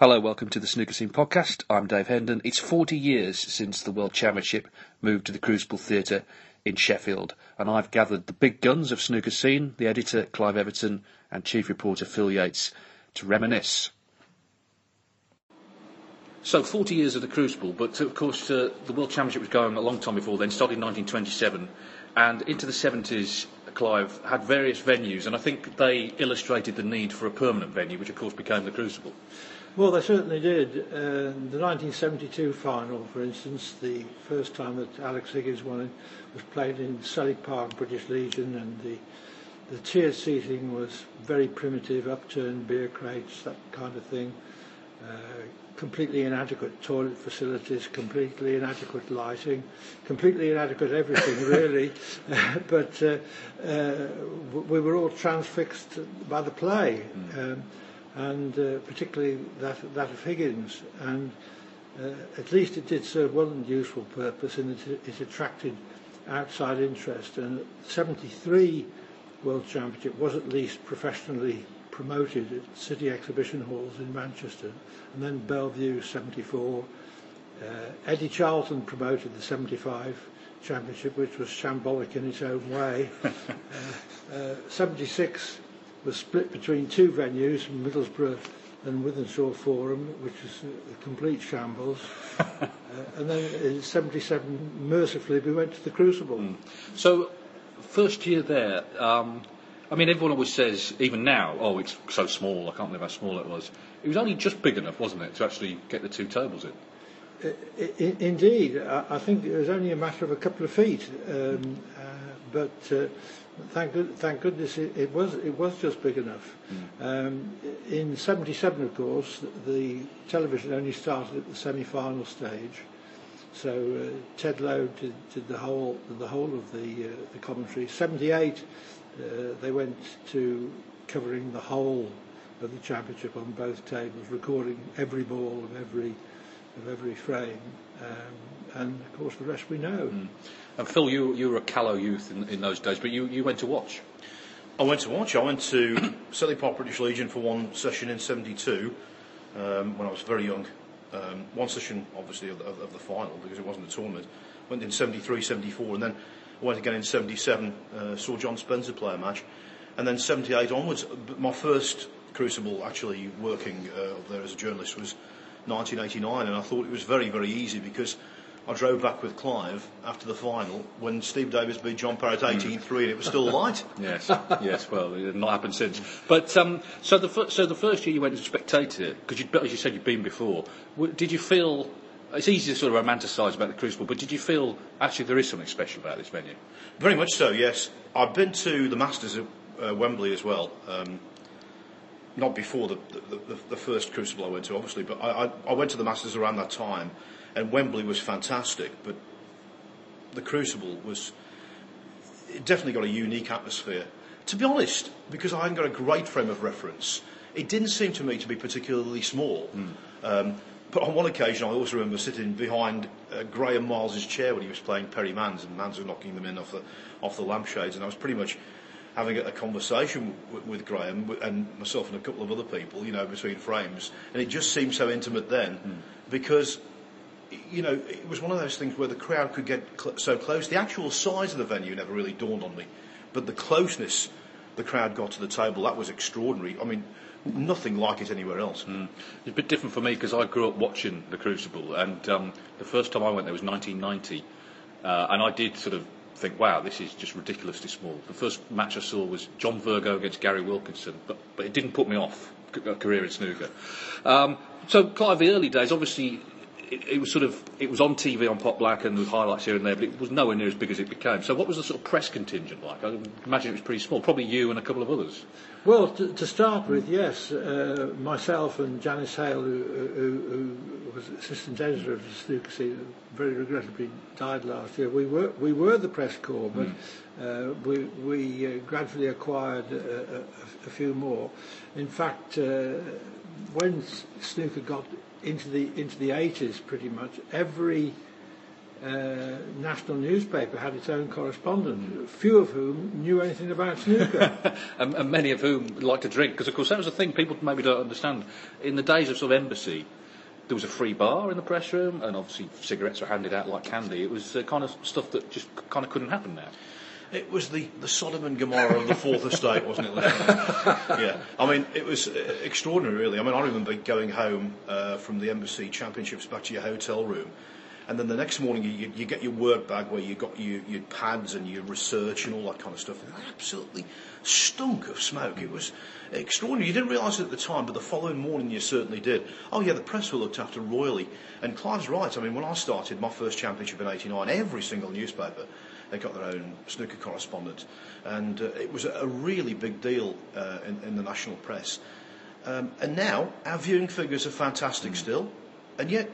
Hello, welcome to the Snooker Scene podcast. I'm Dave Hendon. It's 40 years since the World Championship moved to the Crucible Theatre in Sheffield, and I've gathered the big guns of Snooker Scene, the editor Clive Everton and chief reporter Phil Yates, to reminisce. So, 40 years of the Crucible, but of course uh, the World Championship was going a long time before then, started in 1927, and into the 70s, Clive had various venues, and I think they illustrated the need for a permanent venue, which of course became the Crucible. Well, they certainly did. Uh, the 1972 final, for instance, the first time that Alex Higgins won it, was played in Selly Park, British Legion, and the the tiered seating was very primitive, upturned beer crates, that kind of thing. Uh, completely inadequate toilet facilities, completely inadequate lighting, completely inadequate everything, really. but uh, uh, we were all transfixed by the play. Um, and uh, particularly that, that of Higgins. And uh, at least it did serve one useful purpose in that it, it attracted outside interest. And 73 World Championship was at least professionally promoted at City Exhibition Halls in Manchester, and then Bellevue 74. Uh, Eddie Charlton promoted the 75 Championship, which was shambolic in its own way. uh, uh, 76 was split between two venues, Middlesbrough and Wythenshawe Forum, which was a complete shambles. uh, and then in 77, mercifully, we went to the Crucible. So, first year there, um, I mean, everyone always says, even now, oh, it's so small, I can't believe how small it was. It was only just big enough, wasn't it, to actually get the two tables in? I, indeed, I, I think it was only a matter of a couple of feet, um, uh, but uh, thank, good, thank goodness it, it was it was just big enough. Um, in '77, of course, the television only started at the semi-final stage, so uh, Ted Lowe did, did the whole the whole of the uh, the commentary. '78, uh, they went to covering the whole of the championship on both tables, recording every ball of every of every frame, um, and of course the rest we know. And Phil, you, you were a callow youth in, in those days, but you, you went to watch. I went to watch. I went to Selly Park British Legion for one session in '72 um, when I was very young. Um, one session, obviously, of the, of the final because it wasn't a tournament. Went in '73, '74, and then I went again in '77. Uh, saw John Spencer play a match, and then '78 onwards. My first Crucible actually working uh, up there as a journalist was 1989, and I thought it was very, very easy because I drove back with Clive after the final when Steve Davis beat John Parrott 18-3 and it was still light. Yes, yes. Well, it had not happened since. But um, so the fir- so the first year you went as a spectator, because as you said you'd been before. w- Did you feel? It's easy to sort of romanticise about the Crucible, but did you feel actually there is something special about this venue? Very much so, yes. I've been to the Masters at uh, Wembley as well. Um, not before the, the, the, the first Crucible I went to, obviously, but I, I, I went to the Masters around that time, and Wembley was fantastic, but the Crucible was it definitely got a unique atmosphere. To be honest, because I hadn't got a great frame of reference, it didn't seem to me to be particularly small. Um, but on one occasion, I also remember sitting behind uh, Graham Miles's chair when he was playing Perrie Mans, and Mans was knocking them in off the off the lampshades, and I was pretty much having a, conversation with, with Graham and myself and a couple of other people, you know, between frames, and it just seemed so intimate then mm. because. You know, it was one of those things where the crowd could get cl- so close. The actual size of the venue never really dawned on me, but the closeness the crowd got to the table, that was extraordinary. I mean, nothing like it anywhere else. Mm. It's a bit different for me because I grew up watching the Crucible, and um, the first time I went there was 1990, uh, and I did sort of think, wow, this is just ridiculously small. The first match I saw was John Virgo against Gary Wilkinson, but, but it didn't put me off a career in snooker. Um, so, Clive, the early days, obviously, it, it, was sort of it was on TV on Pot Black and there was highlights here and there, but it was nowhere near as big as it became. So, what was the sort of press contingent like? I imagine it was pretty small. Probably you and a couple of others. Well, to, to start with, yes, uh, myself and Janice Hale, who, who, who, was assistant editor of the Snooker Scene, very regrettably died last year. We were we were the press corps, but mm. uh, we we uh, gradually acquired a, a, a, few more. In fact, uh, when snooker got into the into the 80s pretty much every uh, national newspaper had its own correspondent, few of whom knew anything about snooker. and, and, many of whom liked to drink, because of course that was the thing people maybe don't understand. In the days of sort of embassy, there was a free bar in the press room, and obviously cigarettes were handed out like candy. It was uh, kind of stuff that just kind of couldn't happen now. It was the, the Sodom and Gomorrah of the Fourth Estate, wasn't it? yeah. I mean, it was uh, extraordinary, really. I mean, I remember going home uh, from the embassy championships back to your hotel room. And then the next morning, you, you get your work bag where you got your, your pads and your research and all that kind of stuff. And it absolutely stunk of smoke. It was extraordinary. You didn't realise it at the time, but the following morning you certainly did. Oh, yeah, the press were looked after royally. And Clive's right. I mean, when I started my first championship in 89, every single newspaper they got their own snooker correspondent, and uh, it was a really big deal uh, in, in, the national press. Um, and now our viewing figures are fantastic mm. still, and yet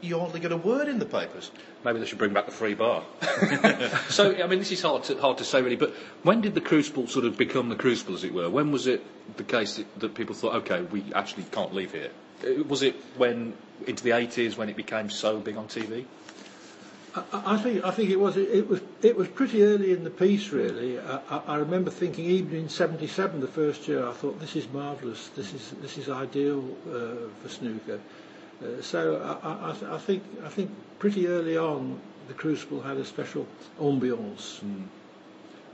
you hardly get a word in the papers. Maybe they should bring back the free bar. so, I mean, this is hard to, hard to say really, but when did the Crucible sort of become the Crucible, as it were? When was it the case that, that people thought, okay, we actually can't leave here? Uh, was it when, into the 80s, when it became so big on TV? I, think I think it was it, was it was pretty early in the piece really. I, I remember thinking even in '77, the first year, I thought this is marvellous. This is this is ideal uh, for snooker. Uh, so I, I, I, think I think pretty early on the Crucible had a special ambiance. Mm.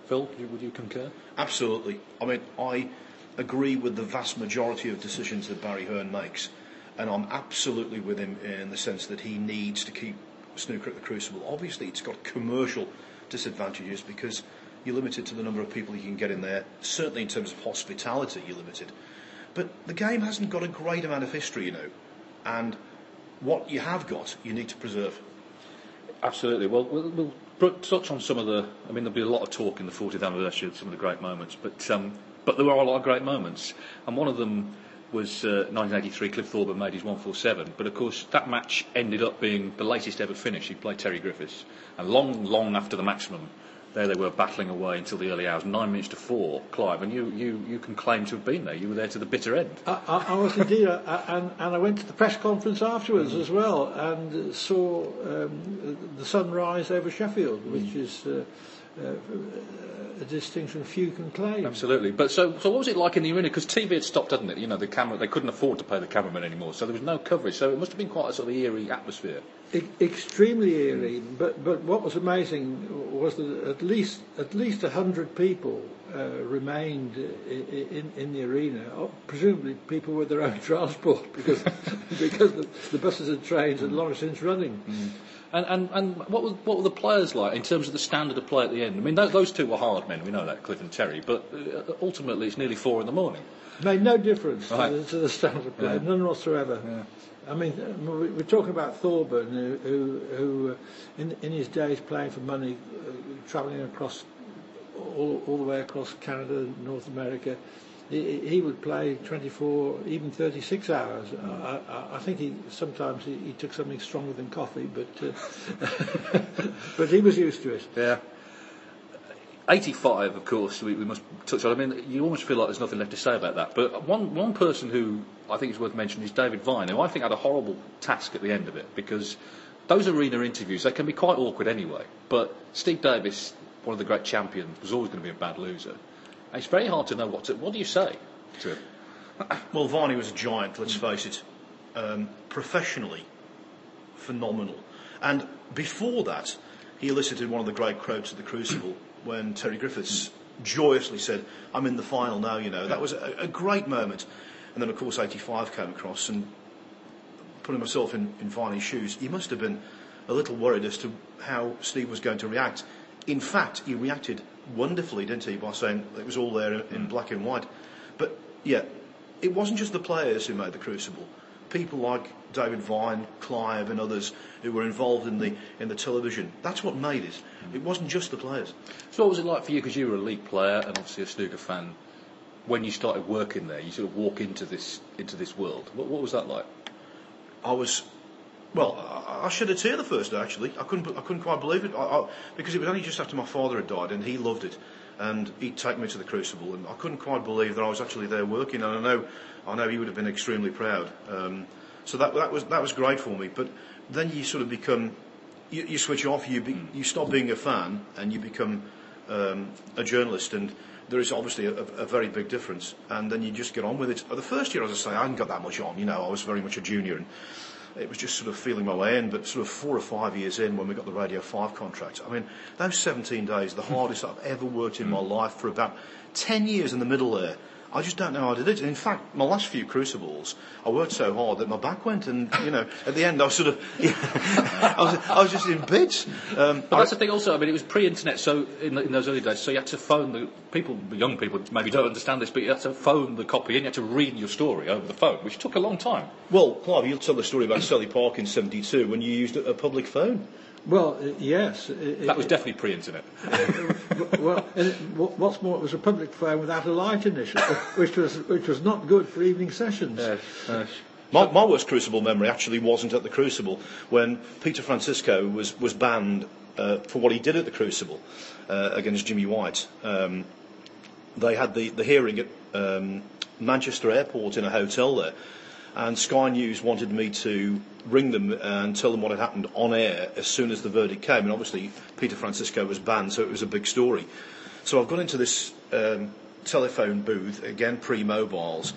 Phil, would you concur? Absolutely. I mean, I agree with the vast majority of decisions that Barry Hearn makes, and I'm absolutely with him in the sense that he needs to keep snooker at the Crucible. Obviously, it's got commercial disadvantages because you're limited to the number of people you can get in there. Certainly, in terms of hospitality, you're limited. But the game hasn't got a great amount of history, you know, and what you have got, you need to preserve. Absolutely. Well, we'll, we'll touch on some of the. I mean, there'll be a lot of talk in the 40th anniversary of some of the great moments, but um, but there were a lot of great moments, and one of them was uh, 1983. Cliff Thorburn made his 147, but of course that match ended up being the latest ever finish. He played Terry Griffiths, and long, long after the maximum, there they were battling away until the early hours, nine minutes to four, Clive, and you, you, you can claim to have been there. You were there to the bitter end. I, I, I was indeed, I, and, and I went to the press conference afterwards as well and saw um, the sunrise over Sheffield, which mm. is. Uh, uh, a distinction few can claim. Absolutely. But so, so what was it like in the arena? Because TV had stopped, hadn't it? You know, the camera, they couldn't afford to pay the cameraman anymore, so there was no coverage. So it must have been quite a sort of eerie atmosphere. E- extremely eerie. But, but what was amazing was that at least, at least 100 people uh, remained in, in, in, the arena, oh, presumably people with their own transport, because, because the, the, buses and trains had long since running. Mm. And, and, and what, were, what were the players like in terms of the standard of play at the end? I mean, th- those two were hard men, we know that, Cliff and Terry, but uh, ultimately it's nearly four in the morning. Made no difference right. to, the, to, the, standard of play, yeah. none whatsoever. Yeah. I mean, we're talking about Thorburn, who, who, who uh, in, in his days playing for money, uh, travelling across all, all the way across Canada, North America, he, he would play 24, even 36 hours. I, I, I think he sometimes he, he, took something stronger than coffee, but uh, but he was used to it. Yeah. 85, of course, we, we must touch on. I mean, you almost feel like there's nothing left to say about that. But one, one person who I think is worth mentioning is David Vine, who I think had a horrible task at the end of it because those arena interviews, they can be quite awkward anyway. But Steve Davis, one of the great champions, was always going to be a bad loser. It's very hard to know what to. What do you say to him? Well, Varney was a giant, let's face it. Um, professionally, phenomenal. And before that, he elicited one of the great quotes at the Crucible when Terry Griffiths joyously said, I'm in the final now, you know. That was a, a great moment. And then, of course, 85 came across, and putting myself in, in Varney's shoes, he must have been a little worried as to how Steve was going to react. In fact, he reacted wonderfully, didn't he, by saying it was all there in hmm. black and white. But, yeah, it wasn't just the players who made the Crucible. People like David Vine, Clive, and others who were involved in the in the television. That's what made it. Hmm. It wasn't just the players. So, what was it like for you? Because you were a league player and obviously a snooker fan. When you started working there, you sort of walk into this into this world. What, what was that like? I was, well, I, I shed a tear the first day. Actually, I couldn't I couldn't quite believe it I, I, because it was only just after my father had died, and he loved it, and he'd take me to the Crucible, and I couldn't quite believe that I was actually there working. And I know, I know he would have been extremely proud. Um, so that that was that was great for me. But then you sort of become, you, you switch off. You be, you stop being a fan, and you become um, a journalist, and there is obviously a, a, very big difference. And then you just get on with it. The first year, as I say, I hadn't got that much on. You know, I was very much a junior, and it was just sort of feeling my way in. But sort of four or five years in, when we got the Radio Five contract, I mean, those 17 days, the hardest I've ever worked in my mm. life for about 10 years in the middle there. I just don't know how I did it. In fact, my last few crucibles, I worked so hard that my back went, and you know, at the end, I was sort of, yeah, I, was, I was just in bits. Um, but that's I, the thing. Also, I mean, it was pre-internet, so in, in, those early days, so you had to phone the people, the young people maybe don't understand this, but you had to phone the copy and you had to read your story over the phone, which took a long time. Well, Clive, you'll tell the story about Selly Park in '72 when you used a, a public phone. Well, uh, yes. It, that was definitely pre-internet. well, it, what's more, it was a public phone without a light in it, which was which was not good for evening sessions. Yes, yes. My, my, worst Crucible memory actually wasn't at the Crucible when Peter Francisco was was banned uh, for what he did at the Crucible uh, against Jimmy White. Um, they had the, the hearing at um, Manchester Airport in a hotel there and Sky News wanted me to ring them and tell them what had happened on air as soon as the verdict came. And obviously, Peter Francisco was banned, so it was a big story. So I've gone into this um, telephone booth, again pre mobiles,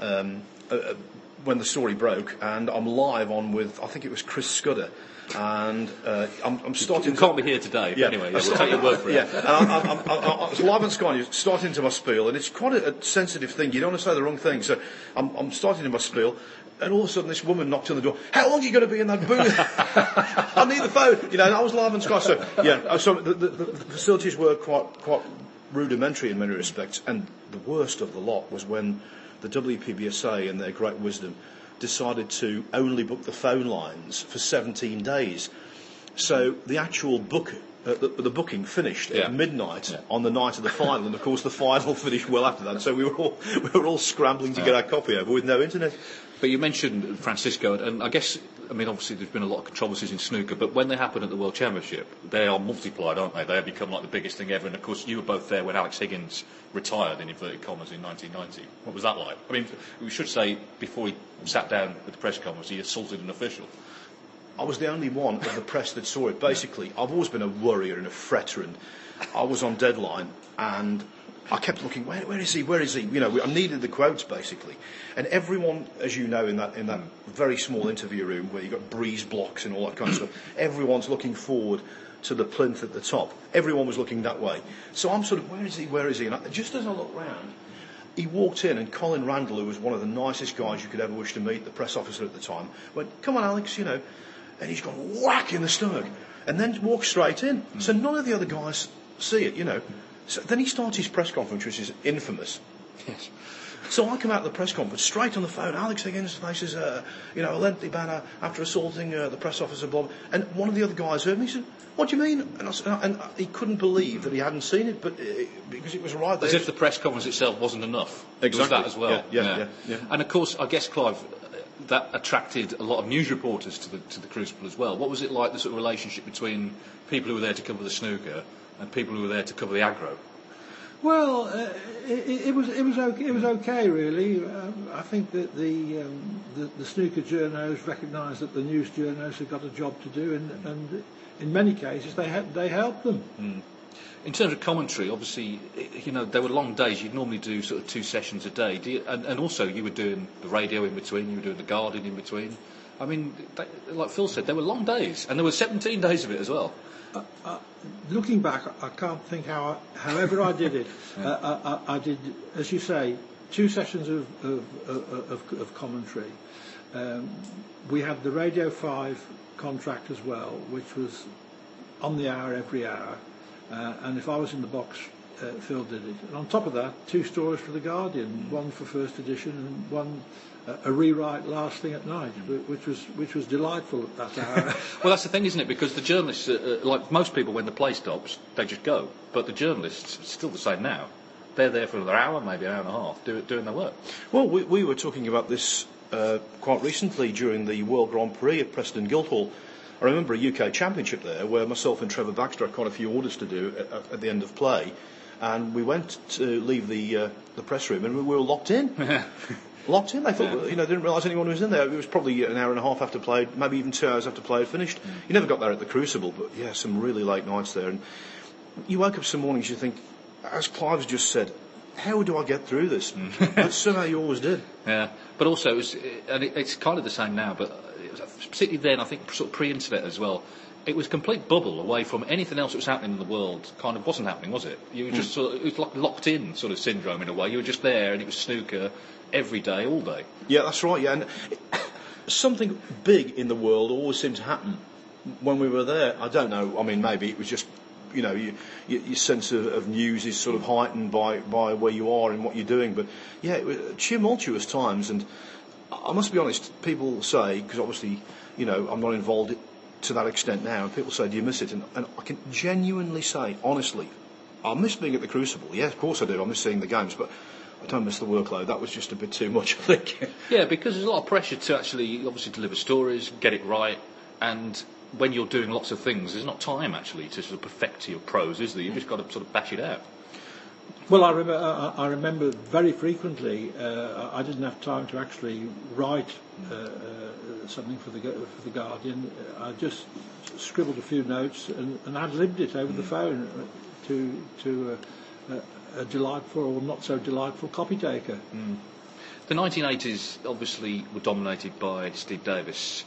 um, uh, uh, when the story broke, and I'm live on with, I think it was Chris Scudder and uh, I'm, I'm, starting. You can't be here today. Yeah, anyway, yeah, we'll take your word for it. Yeah, and I'm, I'm, I'm, I was live on Sky News, starting to my spiel, and it's quite a, a, sensitive thing. You don't want to say the wrong thing, so I'm, I'm starting to my spiel. And all of a sudden, this woman knocked on the door. How long are you going to be in that booth? I need the phone. You know, I was live on Sky. So yeah, uh, so the, the, the facilities were quite quite rudimentary in many respects, and the worst of the lot was when the WPBSA, in their great wisdom, decided to only book the phone lines for 17 days. So the actual book, uh, the, the, booking finished yeah. at midnight yeah. on the night of the final, and of course the final finished well after that. So we were all we were all scrambling to yeah. get our copy over with no internet. But you mentioned Francisco, and I guess, I mean, obviously there's been a lot of controversies in snooker, but when they happen at the World Championship, they are multiplied, aren't they? They have become like the biggest thing ever. And of course, you were both there when Alex Higgins retired in inverted commas in 1990. What was that like? I mean, we should say before he sat down with the press conference, he assaulted an official. I was the only one of the press that saw it. Basically, I've always been a worrier and a fretter, and I was on deadline, and I kept looking, where, where is he? Where is he? You know, I needed the quotes basically, and everyone, as you know, in that in that very small interview room where you've got breeze blocks and all that kind of stuff, everyone's looking forward to the plinth at the top. Everyone was looking that way. So I'm sort of, where is he? Where is he? And I, just as I look round, he walked in, and Colin Randall, who was one of the nicest guys you could ever wish to meet, the press officer at the time, went, "Come on, Alex," you know, and he's gone whack in the stomach, and then walked straight in. Mm. So none of the other guys see it, you know. So then he starts his press conference, which is infamous. Yes. So I come out of the press conference straight on the phone. Alex Higgins faces a, you know, a lengthy banner after assaulting uh, the press officer, Bob. And one of the other guys heard me. He said, "What do you mean?" And, I, and he couldn't believe that he hadn't seen it, but uh, because it was right there. As if the press conference itself wasn't enough. Exactly. Was that as well. Yeah, yeah, yeah. yeah, yeah. And of course, I guess Clive, that attracted a lot of news reporters to the to the Crucible as well. What was it like? The sort of relationship between people who were there to cover the snooker and people who were there to cover the aggro. Well, uh, it, it, was it was okay, it was okay really. Um, I think that the, um, the the snooker journos recognised that the news journos had got a job to do, and, and in many cases they ha- they helped them. Mm. In terms of commentary, obviously, you know there were long days. You'd normally do sort of two sessions a day, you, and, and also you were doing the radio in between. You were doing the Guardian in between. I mean, they, like Phil said, there were long days, and there were 17 days of it as well. Uh, uh, looking back, I can't think how. I, however, I did it. yeah. uh, I, I, did, as you say, two sessions of of, of, of commentary. Um, we had the Radio Five contract as well, which was on the hour every hour. Uh, and if I was in the box, uh, Phil did it. And on top of that, two stories for the Guardian, mm. one for first edition and one a rewrite last thing at night, which was which was delightful at that hour. well, that's the thing, isn't it? Because the journalists, uh, uh, like most people, when the play stops, they just go. But the journalists, it's still the same now. They're there for another hour, maybe an hour and a half, do, doing their work. Well, we, we were talking about this uh, quite recently during the World Grand Prix at Preston Guildhall. I remember a UK Championship there where myself and Trevor Baxter had quite a few orders to do at, at the end of play, and we went to leave the uh, the press room and we were locked in. locked in. They thought, yeah. you know, didn't realise anyone was in there. It was probably an hour and a half after play, maybe even two hours after play had finished. Mm. You never got there at the Crucible, but yeah, some really late nights there. And you woke up some mornings, you think, as Clive's just said, how do I get through this? Mm. That's somehow you always did. Yeah, but also, it was, and it, it's kind of the same now, but particularly then, I think, sort of pre-internet as well it was a complete bubble away from anything else that was happening in the world. Kind of wasn't happening, was it? You were just mm. sort of, it was like locked in sort of syndrome in a way. You were just there, and it was snooker every day, all day. Yeah, that's right. Yeah, and something big in the world always seemed to happen when we were there. I don't know. I mean, maybe it was just you know, you, you, your sense of, of, news is sort of heightened by, by where you are and what you're doing. But yeah, it was tumultuous times. And I must be honest, people say, because obviously, you know, I'm not involved to that extent now, and people say, do you miss it? And, and I can genuinely say, honestly, I miss being at the Crucible. Yeah, of course I do. I miss seeing the games. But I don't miss the workload. That was just a bit too much, I think. yeah, because there's a lot of pressure to actually, obviously, deliver stories, get it right, and when you're doing lots of things, there's not time actually to sort of perfect your prose, is there? You've just got to sort of bash it out. Well, I, rem- I remember very frequently uh, I didn't have time to actually write uh, uh, something for the for the Guardian. I just scribbled a few notes and, and ad libbed it over mm. the phone to to uh, a delightful or not so delightful copy taker. Mm. The 1980s obviously were dominated by Steve Davis,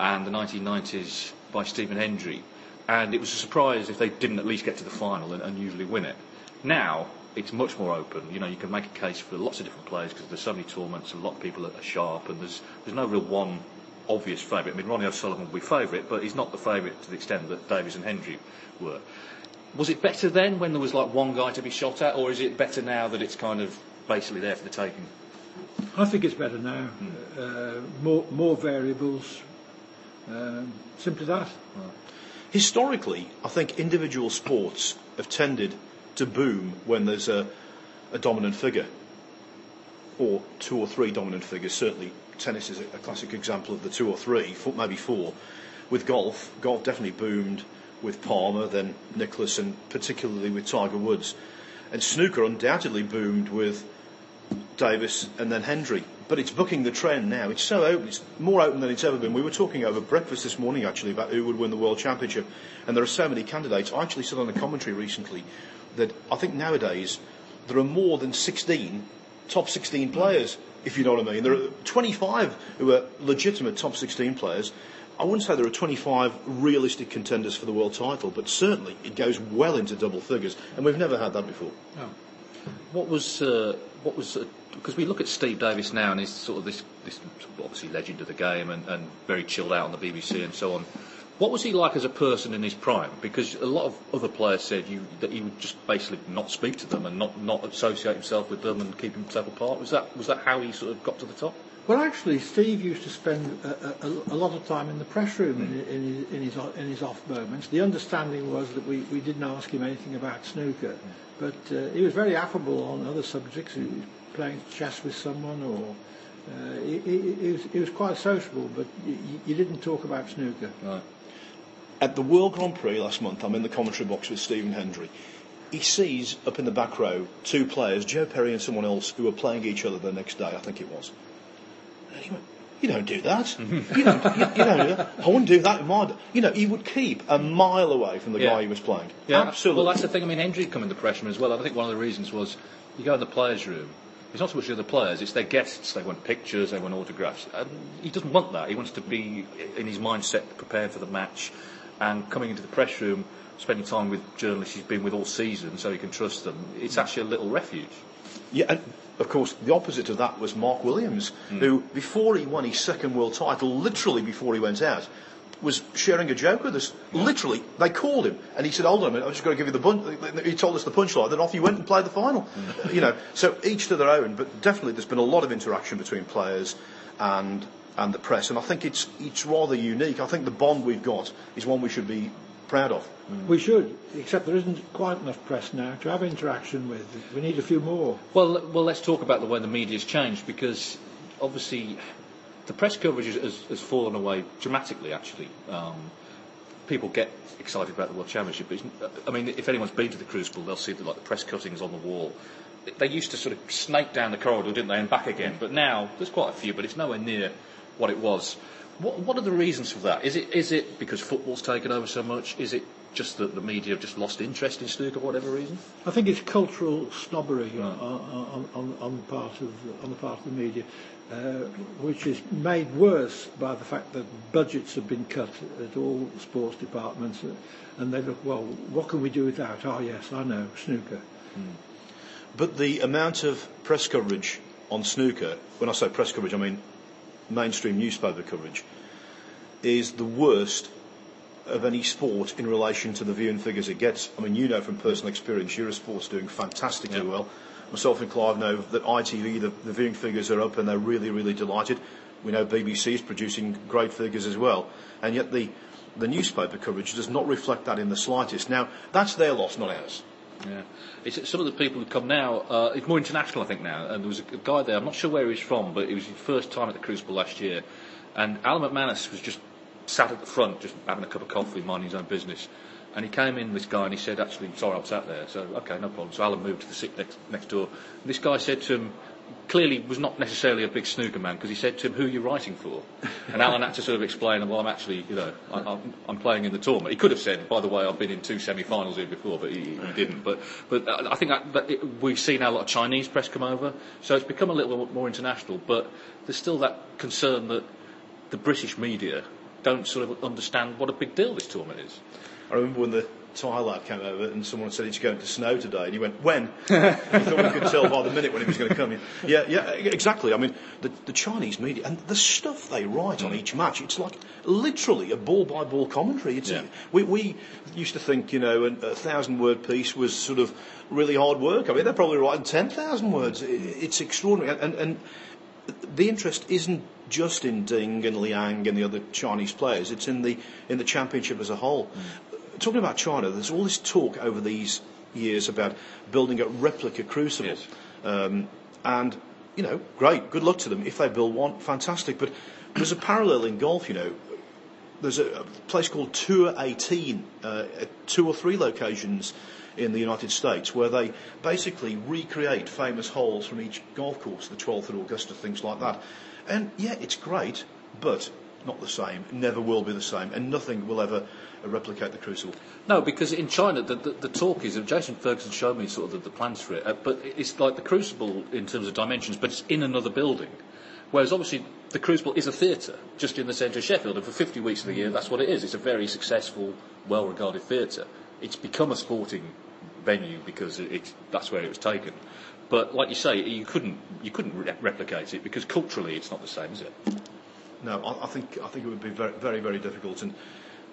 and the 1990s by Stephen Hendry, and it was a surprise if they didn't at least get to the final and, and usually win it. Now it's much more open. You know, you can make a case for lots of different players because there's so many tournaments, a lot of people are sharp, and there's there's no real one obvious favourite. I mean, Ronnie O'Sullivan will be favourite, but he's not the favourite to the extent that Davis and Hendry were. Was it better then when there was like one guy to be shot at, or is it better now that it's kind of basically there for the taking? I think it's better now. Mm. Uh, more more variables. Um, simply that. Right. Historically, I think individual sports have tended to boom when there's a, a dominant figure, or two or three dominant figures. Certainly, tennis is a, a classic example of the two or three, maybe four. With golf, golf definitely boomed with Palmer, then Nicklaus, and particularly with Tiger Woods. And snooker undoubtedly boomed with Davis and then Hendry. But it's booking the trend now. It's so open. It's more open than it's ever been. We were talking over breakfast this morning actually about who would win the World Championship, and there are so many candidates. I actually said on a commentary recently that I think nowadays there are more than 16 top 16 players, if you know what I mean. There are 25 who are legitimate top 16 players, I wouldn't say there are 25 realistic contenders for the world title, but certainly it goes well into double figures, and we've never had that before. Oh. What was uh, what was because uh, we look at Steve Davis now, and he's sort of this, this obviously legend of the game, and, and very chilled out on the BBC and so on. What was he like as a person in his prime? Because a lot of other players said you, that he would just basically not speak to them and not, not associate himself with them and keep himself apart. Was that was that how he sort of got to the top? Well, actually, Steve used to spend a, a, a lot of time in the press room in, in, his, in, his, in his off moments. The understanding was that we, we didn't ask him anything about snooker, but uh, he was very affable on other subjects. Playing chess with someone, or uh, he, he, he, was, he was quite sociable, but you, you didn't talk about snooker. Right. At the World Grand Prix last month, I'm in the commentary box with Stephen Hendry. He sees up in the back row two players, Joe Perry and someone else, who were playing each other the next day, I think it was. And he went, you don't do that. you, don't, you, you don't do that. I wouldn't do that in my. You know, he would keep a mile away from the Yeah. guy he was playing. Absolutely. Well, that's the thing. I mean, Hendry the press room as well. I think one of the reasons was you go in the players' room. It's not so much the other players; it's their guests. They want pictures, they want autographs, and he doesn't want that. He wants to be in his mindset, prepared for the match, and coming into the press room, spending time with journalists he's been with all season, so he can trust them. It's actually a little refuge. Yeah, and of course, the opposite of that was Mark Williams, Hmm. who, before he won his second world title, literally before he went out, was sharing a joke with us. Literally, they called him, and he said, "Hold on a minute, I'm just going to give you the punch." He told us the punchline. Then off he went and played the final. Hmm. You know, so each to their own. But definitely, there's been a lot of interaction between players and and the press, and I think it's it's rather unique. I think the bond we've got is one we should be proud of. We should, except there isn't quite enough press now to have interaction with. We need a few more. Well, well, let's talk about the way the media's changed because obviously the press coverage has, has, has fallen away dramatically. Actually, um, people get excited about the World Championship. But I mean, if anyone's been to the Crucible, they'll see the, like the press cuttings on the wall. They used to sort of snake down the corridor, didn't they, and back again. But now there's quite a few, but it's nowhere near what it was. What, what are the reasons for that? Is it is it because football's taken over so much? Is it just that the media have just lost interest in snooker, for whatever reason? I think it's cultural snobbery on, on, on, on the part of on the part of the media, uh, which is made worse by the fact that budgets have been cut at all sports departments, uh, and they look well. What can we do without? Oh yes, I know snooker. But the amount of press coverage on snooker, when I say press coverage, I mean mainstream newspaper coverage, is the worst of any sport in relation to the viewing figures it gets. I mean, you know from personal experience, Eurosport's doing fantastically Yeah. well. Myself and Clive know that ITV, the, the viewing figures are up and they're really, really delighted. We know BBC is producing great figures as well. And yet the, the newspaper coverage does not reflect that in the slightest. Now, that's their loss, not ours. Yeah, it's some of the people who come now. Uh, it's more international, I think now. And there was a, a guy there. I'm not sure where he was from, but it was his first time at the Crucible last year. And Alan McManus was just sat at the front, just having a cup of coffee, minding his own business. And he came in, this guy, and he said, "Actually, sorry, I'm sat there." So, okay, no problem. So Alan moved to the seat next, next door. And this guy said to him, clearly was not necessarily a big snooker man, because he said to him, "Who are you writing for?" And Alan had to sort of explain, "Well, I'm actually, you know, I, I'm, I'm playing in the tournament." He could have said, "By the way, I've been in two semi-finals here before," but he, he didn't. But but uh, I think that, that it, we've seen now a lot of Chinese press come over, so it's become a little bit more international. But there's still that concern that the British media don't sort of understand what a big deal this tournament is. I remember when the Thai lad came over and someone said it's going to snow today, and he went, "When?" he thought we could tell by the minute when it was going to come in. Yeah, yeah, exactly. I mean, the, the Chinese media and the stuff they write on mm. each match, it's like literally a ball by ball commentary. It's Yeah. we, we used to think, you know, a, a thousand word piece was sort of really hard work. I mean, they're probably writing ten thousand words. It, it's extraordinary, and, and the interest isn't just in Ding and Liang and the other Chinese players. It's in the in the championship as a whole. Mm. Talking about China, there's all this talk over these years about building a replica crucible, Yes. um, and you know, great, good luck to them if they build one, fantastic. But there's a parallel in golf, you know. There's a, a place called Tour 18 uh, at two or three locations in the United States where they basically recreate famous holes from each golf course, the 12th at Augusta, things like that. And yeah, it's great, but not the same. Never will be the same, and nothing will ever replicate the Crucible. No, because in China, the, the, the talk is, Jason Ferguson showed me sort of the, the plans for it, uh, but it's like the Crucible in terms of dimensions, but it's in another building. Whereas obviously the Crucible is a theatre just in the centre of Sheffield, and for 50 weeks of the year, that's what it is. It's a very successful, well regarded theatre. It's become a sporting venue because it, it's, that's where it was taken. But like you say, you couldn't, you couldn't re- replicate it because culturally it's not the same, is it? No, I, I think I think it would be very, very, very difficult. And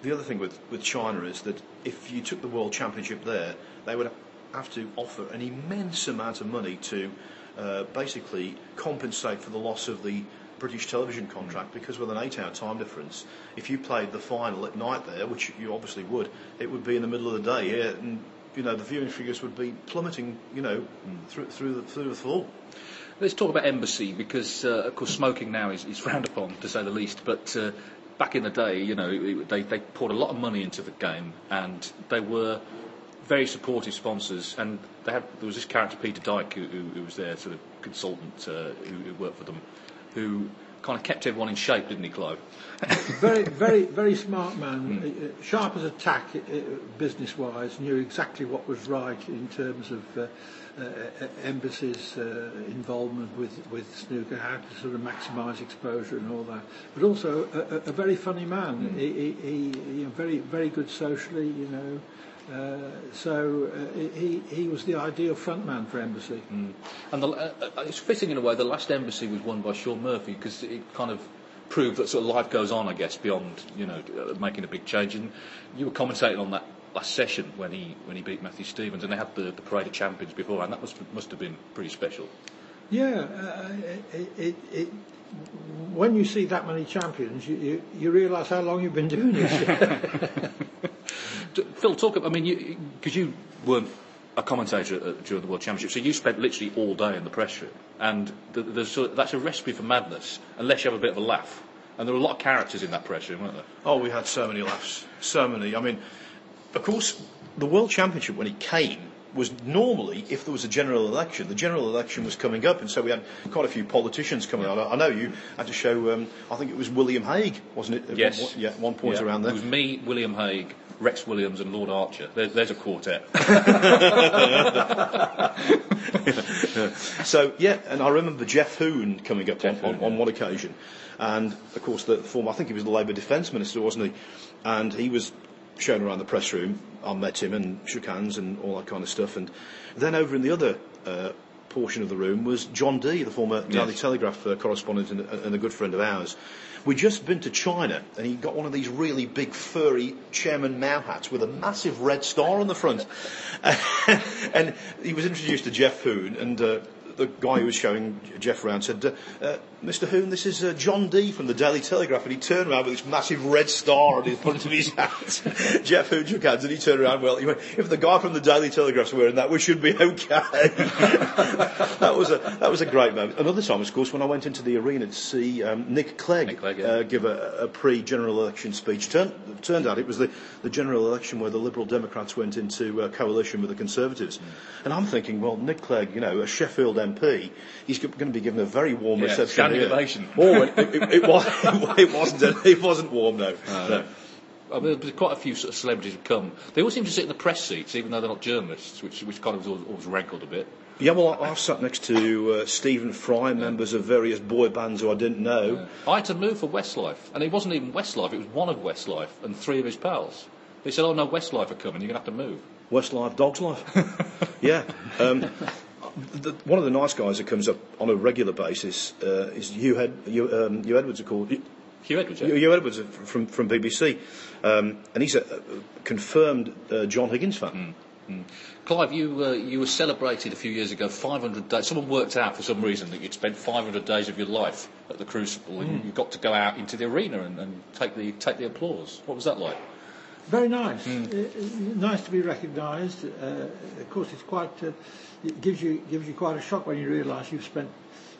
the other thing with, with China is that if you took the World Championship there, they would have to offer an immense amount of money to uh, basically compensate for the loss of the British television contract. Because with an eight-hour time difference, if you played the final at night there, which you obviously would, it would be in the middle of the day. Yeah, and you know the viewing figures would be plummeting. You know, through through the, through the floor. Let's talk about embassy because, uh, of course, smoking now is, is frowned upon to say the least. But uh, back in the day, you know, it- they, they poured a lot of money into the game and they were very supportive sponsors. And they had, there was this character, Peter Dyke, who, who, who was their sort of consultant uh, who, who worked for them, who kind of kept everyone in shape, didn't he, Clive? very, very, very smart man. Uh, Sharp as a tack, uh, business-wise, knew exactly what was right in terms of uh, uh, uh, embassies' uh, involvement with, with snooker, how to sort of maximise exposure and all that. But also a, a, a very funny man. He, he, he, know, very, very good socially. You know. Uh, so uh, he, he was the ideal frontman for Embassy. And the, uh, uh, it's fitting in a way. The last embassy was won by Shaun Murphy because it kind of proved that sort of life goes on, I guess, beyond you know uh, making a big change. And you were commentating on that last session when he when he beat Matthew Stevens, and they had the, the parade of champions before, and that must must have been pretty special. Yeah, uh, it, it, it, when you see that many champions, you, you, you realise how long you've been doing this. Phil, talk. ab- I mean, because you, weren't a commentator at, during the World Championship, so you spent literally all day in the press room, and the, the, sort that's a recipe for madness unless you have a bit of a laugh. And there were a lot of characters in that press room, weren't there? Oh, we had so many laughs, so many. I mean, of course, the World Championship when it came was normally, if there was a general election, the general election was coming up, and so we had quite a few politicians coming on. I know you had to show. Um, I think it was William Hague, wasn't it? Yes. One, yeah, one point Yeah. around there. It was me, William Hague, Rex Williams, and Lord Archer. There, there's a quartet. So yeah, and I remember Geoff Hoon coming up on, Geoff on, Hoon, on one occasion, and of course the former, I think he was the Labour Defence Minister, wasn't he? And he was shown around the press room. I met him and shook hands and all that kind of stuff. And then over in the other uh, portion of the room was John Dee, the former Daily Yes. Telegraph uh, correspondent and, and a good friend of ours. We'd just been to China and he got one of these really big furry Chairman Mao hats with a massive red star on the front. and he was introduced to Geoff Hoon and uh, the guy who was showing Geoff around said, uh, Mr. Hoon, this is uh, John Dee from the Daily Telegraph. And he turned around with this massive red star on his front of his hat. Geoff Hoon shook hands and he turned around, well, he went, if the guy from the Daily Telegraph's wearing that, we should be okay. that, was a, that was a great moment. Another time, of course, when I went into the arena to see um, Nick Clegg, Nick Clegg, yeah. uh, give a, a pre-general election speech. Turn, turned out it was the, the general election where the Liberal Democrats went into uh, coalition with the Conservatives. Mm. And I'm thinking, well, Nick Clegg, you know, a Sheffield MP, he's going to be given a very warm Yeah, reception. standing ovation. Oh, it, it, it, it wasn't. It wasn't warm, no. no. I mean, there's quite a few sort of celebrities have come. They all seem to sit in the press seats, even though they're not journalists, which, which kind of always, always rankled a bit. Yeah, well, I, I've sat next to uh, Stephen Fry, members of various boy bands who I didn't know. I had to move for Westlife, and it wasn't even Westlife, it was one of Westlife and three of his pals. They said, oh no, Westlife are coming, you're going to have to move. Westlife, Dog's Life. yeah. Um, the, one of the nice guys that comes up on a regular basis uh, is Huw, Ed, Huw, um, Huw Edwards, are called. Huw Edwards, yeah? Huw, Edwards from, from BBC. Um, and he's a, confirmed uh, John Higgins fan. Clive, you, uh, you were celebrated a few years ago 500 days. Someone worked out for some reason that you'd spent 500 days of your life at the Crucible and you got to go out into the arena and, and take, the, take the applause. What was that like? Very nice. Uh, uh, nice to be recognised. Uh, of course, it's quite. Uh, it gives you gives you quite a shock when you realise you've spent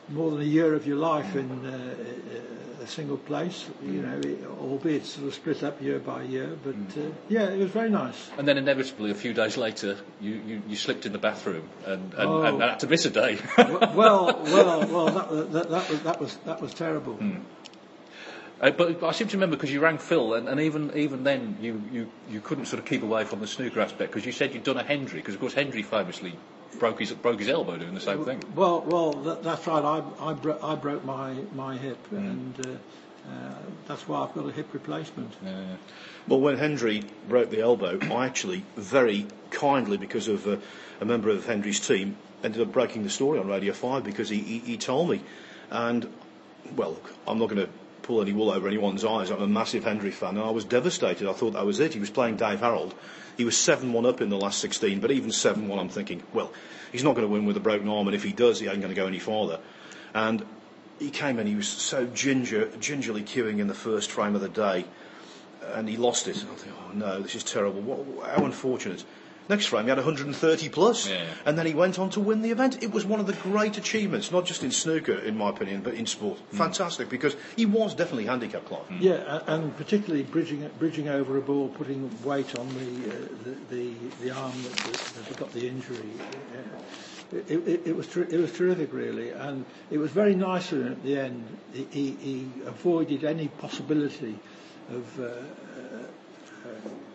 more than a year of your life in uh, a- a single place. You know, it, albeit sort of split up year by year. But uh, yeah, it was very nice. And then inevitably, a few days later, you, you, you slipped in the bathroom and, and, Oh. and had to miss a day. well, well, well. That, that, that was that was that was terrible. Uh, but I seem to remember because you rang Phil, and, and even even then you, you, you couldn't sort of keep away from the snooker aspect because you said you'd done a Hendry because of course Hendry famously broke his broke his elbow doing the same thing. Well, well, that, that's right. I I, bro- I broke my my hip, and uh, uh, that's why I've got a hip replacement. Well, when Hendry broke the elbow, I actually very kindly, because of uh, a member of Hendry's team, ended up breaking the story on Radio 5 because he, he, he told me. And, well, look, I'm not going to pull any wool over anyone's eyes. I'm a massive Hendry fan, and I was devastated. I thought that was it. He was playing Dave Harold. He was 7 1 up in the last 16, but even 7 1, I'm thinking, well, he's not going to win with a broken arm, and if he does, he ain't going to go any farther. And he came in, he was so ginger, gingerly queuing in the first frame of the day and he lost it. I think, oh no, this is terrible. What, how unfortunate. Next frame, he had 130 plus, Yeah, yeah. and then he went on to win the event. It was one of the great achievements, not just in snooker, in my opinion, but in sport. Mm. Fantastic, because he was definitely handicapped, Clive. Yeah, and particularly bridging bridging over a ball, putting weight on the uh, the, the the arm that, that, that got the injury. Uh, It, it, it was ter- it was terrific, really, and it was very nice of him at the end. He, he, he avoided any possibility of uh,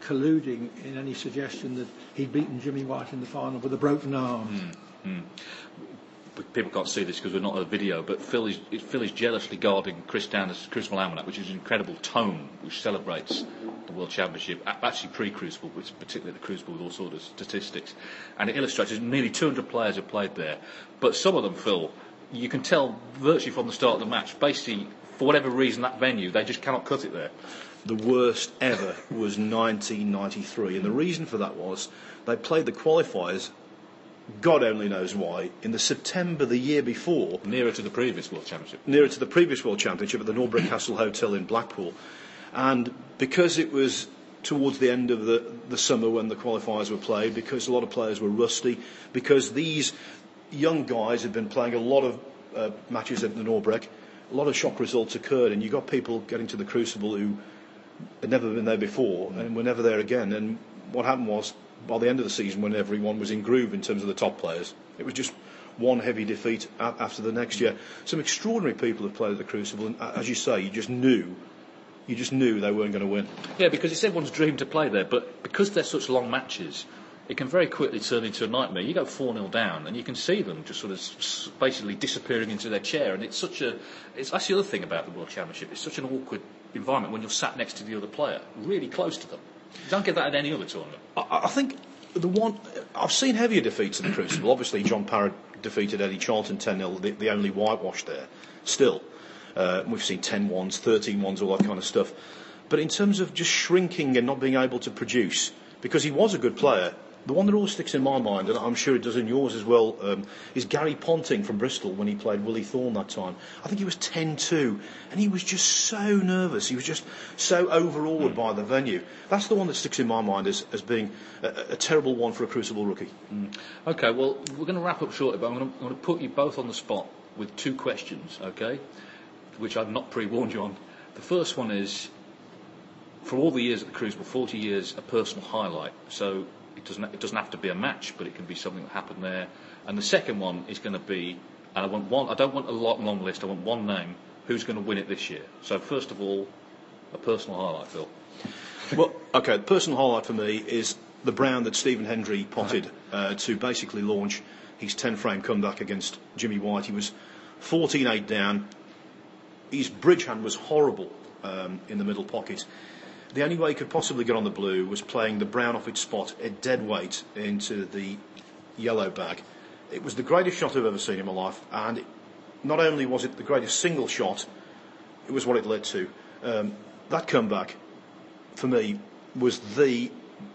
colluding in any suggestion that he'd beaten Jimmy White in the final with a broken arm. But people can't see this because we're not on a video, but Phil is, Phil is jealously guarding Chris Downer's Crucible Almanac, which is an incredible tome which celebrates the World Championship, actually pre-Crucible, but particularly the Crucible with all sorts of statistics. And it illustrates nearly 200 players have played there. But some of them, Phil, you can tell virtually from the start of the match, basically, for whatever reason, that venue, they just cannot cut it there. The worst ever was 1993, and the reason for that was they played the qualifiers, God only knows why, in the September the year before, Nearer to the previous World Championship. nearer to the previous World Championship at the Norbreck Castle Hotel in Blackpool. And because it was towards the end of the, the summer when the qualifiers were played, because a lot of players were rusty, because these young guys had been playing a lot of uh, matches at the Norbreck, a lot of shock results occurred, and you got people getting to the Crucible who had never been there before and were never there again. And what happened was, by the end of the season, when everyone was in groove in terms of the top players, it was just one heavy defeat after the next year. Some extraordinary people have played at the Crucible, and uh, as you say, you just knew, you just knew they weren't going to win. Yeah, because it's everyone's dream to play there, but because they're such long matches, it can very quickly turn into a nightmare. You go 4 0 down, and you can see them just sort of basically disappearing into their chair, and it's such a. It's, that's the other thing about the World Championship. It's such an awkward environment when you're sat next to the other player, really close to them. You don't get that at any other tournament. I, I think the one I've seen heavier defeats in the Crucible. Obviously, John Parrott defeated Eddie Charlton 10 0, the, the only whitewash there. Still, uh, we've seen 10 ones, 13 ones, all that kind of stuff. But in terms of just shrinking and not being able to produce, because he was a good player, the one that always sticks in my mind, and I'm sure it does in yours as well, um, is Gary Ponting from Bristol when he played Willie Thorne that time. I think he was 10-2, and he was just so nervous. He was just so overawed by the venue. That's the one that sticks in my mind as, as being a, a terrible one for a Crucible rookie. Okay, well, we're going to wrap up shortly, but I'm going, to, I'm going to put you both on the spot with two questions, okay? Which I've not pre warned you on. The first one is for all the years at the Crucible, 40 years, a personal highlight. So it doesn't, it doesn't have to be a match, but it can be something that happened there. And the second one is going to be, and I want one, I don't want a long, long list, I want one name. Who's going to win it this year? So, first of all, a personal highlight, Phil. Well, okay, the personal highlight for me is the Brown that Stephen Hendry potted uh, to basically launch his 10 frame comeback against Jimmy White. He was 14 8 down. His bridge hand was horrible um, in the middle pocket. The only way he could possibly get on the blue was playing the Brown off its spot at dead weight into the yellow bag. It was the greatest shot I've ever seen in my life, and not only was it the greatest single shot, it was what it led to. Um, that comeback for me, was the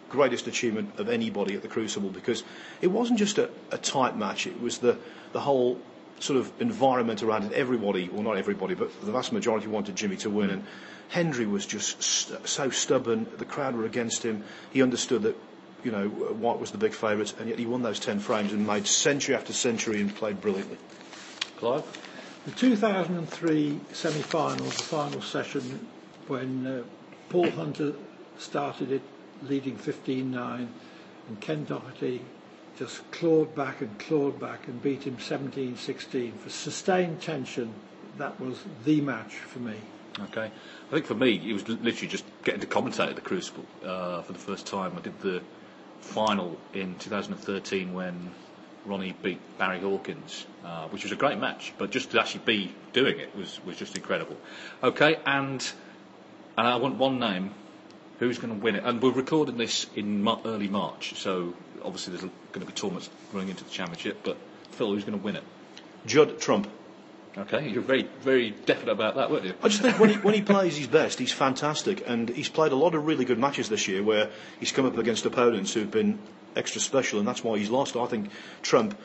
greatest achievement of anybody at the Crucible because it wasn't just a, a tight match, it was the, the whole sort of environment around it. Everybody, well, not everybody, but the vast majority wanted Jimmy to win. And Hendry was just st- so stubborn, the crowd were against him. He understood that. You know, White was the big favourite, and yet he won those 10 frames and made century after century and played brilliantly. Clive? The 2003 semi-final, the final session, when uh, Paul Hunter started it, leading 15-9, and Ken Doherty just clawed back and clawed back and beat him 17-16 for sustained tension. That was the match for me. Okay. I think for me, it was literally just getting to commentate at the Crucible uh, for the first time. I did the final in 2013 when Ronnie beat Barry Hawkins, uh, which was a great match, but just to actually be doing it was, was just incredible. Okay, and and I want one name. Who's going to win it? And we're recording this in early March, so obviously there's going to be tournaments running into the championship. But Phil, who's going to win it? Judd Trump. Okay, you're very very definite about that, weren't you? I just think when he, when he plays his best, he's fantastic, and he's played a lot of really good matches this year where he's come up against opponents who've been extra special, and that's why he's lost. I think Trump,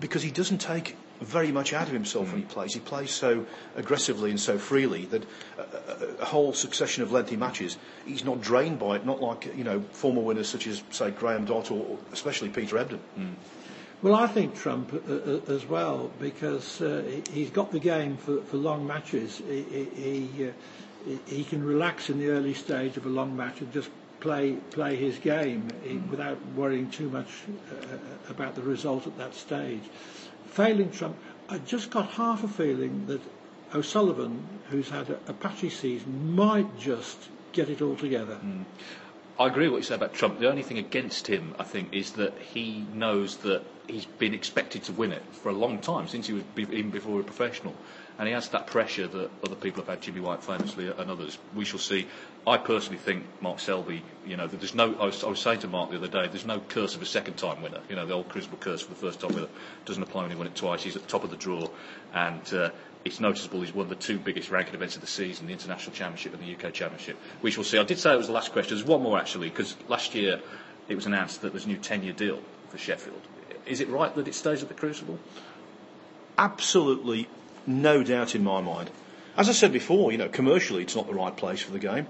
because he doesn't take very much out of himself when he plays. He plays so aggressively and so freely that a, a, a, whole succession of lengthy matches, he's not drained by it. Not like you know former winners such as say Graham Dott or especially Peter Ebdon. Mm. Well, I think Trump uh, uh, as well because uh, he's got the game for, for long matches. He he, uh, he, can relax in the early stage of a long match and just play play his game mm. without worrying too much uh, about the result at that stage. Failing Trump, I just got half a feeling that O'Sullivan, who's had a, a patchy season, might just get it all together. Mm. I agree with what you say about Trump. The only thing against him, I think, is that he knows that he's been expected to win it for a long time, since he was even before a professional. And he has that pressure that other people have had, Jimmy White famously, and others. We shall see. I personally think Mark Selby, you know, there's no, I was, I was saying to Mark the other day, there's no curse of a second time winner. You know, the old Crucible curse for the first time winner doesn't apply when he won it twice. He's at the top of the draw. And, uh, it's noticeable he's won the two biggest ranking events of the season, the International Championship and the UK Championship. We shall see. I did say it was the last question. There's one more actually, because last year it was announced that there's a new 10-year deal for Sheffield. Is it right that it stays at the Crucible? Absolutely no doubt in my mind. As I said before, you know, commercially it's not the right place for the game.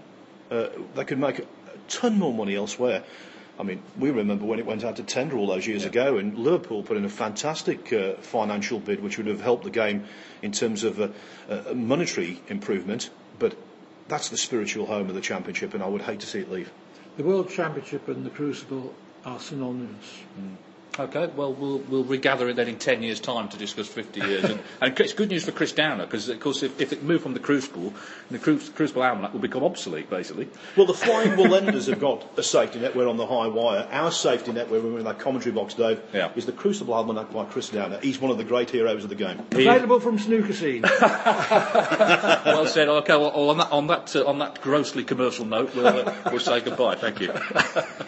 Uh, they could make a ton more money elsewhere. I mean, we remember when it went out to tender all those years yeah. ago, and Liverpool put in a fantastic uh, financial bid, which would have helped the game in terms of uh, uh, monetary improvement. But that's the spiritual home of the championship, and I would hate to see it leave. The World Championship and the Crucible are synonymous. Mm. Okay, well, we'll, we'll regather it then in 10 years' time to discuss 50 years. and, and it's good news for Chris Downer, because, of course, if, if it moved from the Crucible, the Crucible Almanac will become obsolete, basically. Well, the Flying Wallendas have got a safety net. We're on the high wire. Our safety net, where we're in that commentary box, Dave, yeah. is the Crucible Almanac by Chris Downer. He's one of the great heroes of the game. Available from Snooker Scene. well said. Okay, well, on that, on that, uh, on that grossly commercial note, we'll, uh, we'll say goodbye. Thank you.